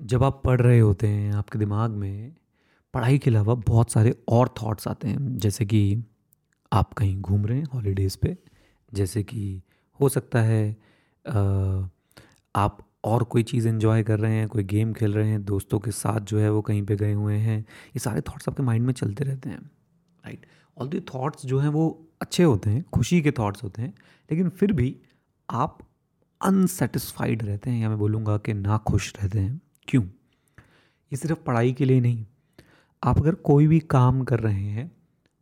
जब आप पढ़ रहे होते हैं आपके दिमाग में, पढ़ाई के अलावा बहुत सारे और थॉट्स आते हैं। जैसे कि आप कहीं घूम रहे हैं हॉलीडेज़ पे, जैसे कि हो सकता है आप और कोई चीज़ एंजॉय कर रहे हैं, कोई गेम खेल रहे हैं, दोस्तों के साथ जो है वो कहीं पे गए हुए हैं, ये सारे थॉट्स आपके माइंड में चलते रहते हैं राइट ऑल दी थॉट्स जो हैं वो अच्छे होते हैं, खुशी के थॉट्स होते हैं, लेकिन फिर भी आप अनसेटिस्फाइड रहते हैं, या मैं बोलूँगा कि ना खुश रहते हैं। क्यों? ये सिर्फ़ पढ़ाई के लिए नहीं। आप अगर कोई भी काम कर रहे हैं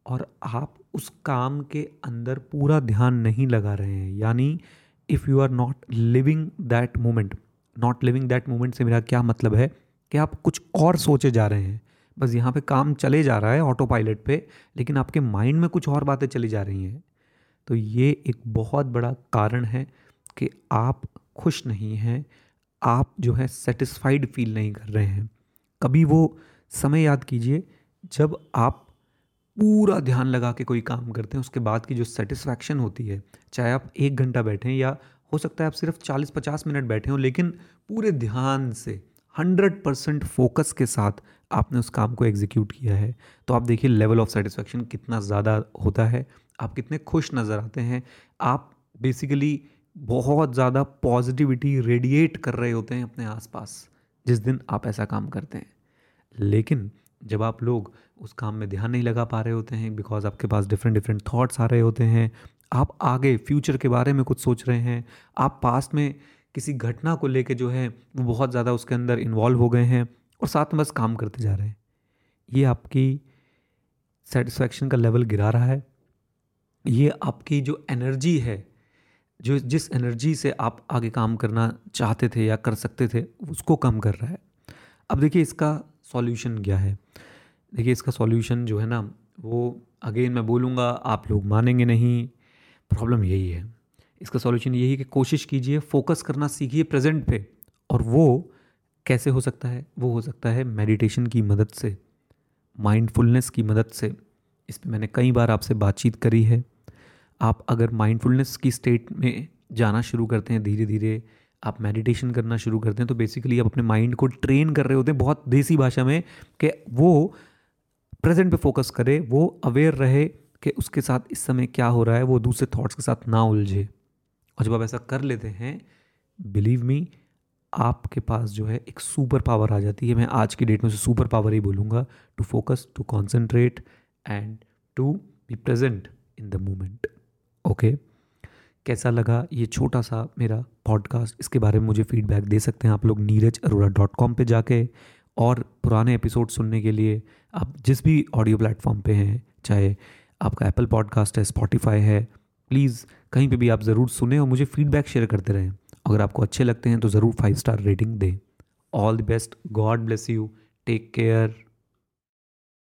और आप उस काम के अंदर पूरा ध्यान नहीं लगा रहे हैं, यानी if you are not living that moment not living that moment से मेरा क्या मतलब है कि आप कुछ और सोचे जा रहे हैं। बस यहाँ पे काम चले जा रहा है ऑटो पायलट पे, लेकिन आपके माइंड में कुछ और बातें चली जा रही हैं। तो ये एक बहुत बड़ा कारण है कि आप खुश नहीं हैं आप जो है सेटिस्फाइड फील नहीं कर रहे हैं। कभी वो समय याद कीजिए, जब आप पूरा ध्यान लगा के कोई काम करते हैं, उसके बाद की जो सेटिस्फैक्शन होती है, चाहे आप एक घंटा बैठें या हो सकता है आप सिर्फ़ चालीस पचास मिनट बैठे हों, लेकिन पूरे ध्यान से हंड्रेड परसेंट फोकस के साथ आपने उस काम को एग्जीक्यूट किया है। तो आप देखिए लेवल ऑफ़ सेटिस्फैक्शन कितना ज़्यादा होता है। आप कितने खुश नज़र आते हैं। आप बेसिकली बहुत ज़्यादा पॉजिटिविटी रेडिएट कर रहे होते हैं अपने आसपास, जिस दिन आप ऐसा काम करते हैं। लेकिन जब आप लोग उस काम में ध्यान नहीं लगा पा रहे होते हैं बिकॉज़ आपके पास डिफरेंट डिफरेंट थॉट्स आ रहे होते हैं, आप आगे फ्यूचर के बारे में कुछ सोच रहे हैं, आप पास्ट में किसी घटना को लेके जो है, वो बहुत ज़्यादा उसके अंदर इन्वॉल्व हो गए हैं और साथ में बस काम करते जा रहे हैं। ये आपकी सेटिस्फैक्शन का लेवल गिरा रहा है। ये आपकी जो एनर्जी है जो जिस एनर्जी से आप आगे काम करना चाहते थे या कर सकते थे, उसको कम कर रहा है। अब देखिए इसका सॉल्यूशन क्या है? देखिए इसका सॉल्यूशन जो है ना, वो अगेन मैं बोलूँगा, आप लोग मानेंगे नहीं। प्रॉब्लम यही है। इसका सॉल्यूशन यही है कि कोशिश कीजिए फोकस करना सीखिए प्रेजेंट पे। और वो कैसे हो सकता है? वो हो सकता है मेडिटेशन की मदद से माइंडफुलनेस की मदद से। इस पर मैंने कई बार आपसे बातचीत करी है। आप अगर माइंडफुलनेस की स्टेट में जाना शुरू करते हैं धीरे धीरे आप मेडिटेशन करना शुरू करते हैं तो बेसिकली आप अपने माइंड को ट्रेन कर रहे होते हैं बहुत देसी भाषा में कि वो प्रेजेंट पे फोकस करे, वो अवेयर रहे कि उसके साथ इस समय क्या हो रहा है, वो दूसरे थॉट्स के साथ ना उलझे। और जब आप ऐसा कर लेते हैं बिलीव मी आपके पास जो है एक सुपर पावर आ जाती है। मैं आज की डेट में से सुपर पावर ही बोलूँगा to focus to concentrate and to be present in the moment okay. कैसा लगा ये छोटा सा मेरा पॉडकास्ट इसके बारे में मुझे फीडबैक दे सकते हैं आप लोग नीरज अरोड़ा डॉट कॉम पर जाके। और पुराने एपिसोड सुनने के लिए आप जिस भी ऑडियो प्लेटफॉर्म पे हैं, चाहे आपका एप्पल पॉडकास्ट है स्पॉटिफाई है प्लीज़ कहीं पे भी आप ज़रूर सुने और मुझे फीडबैक शेयर करते रहें। अगर आपको अच्छे लगते हैं तो ज़रूर फाइव स्टार रेटिंग दें। All the best God bless you take care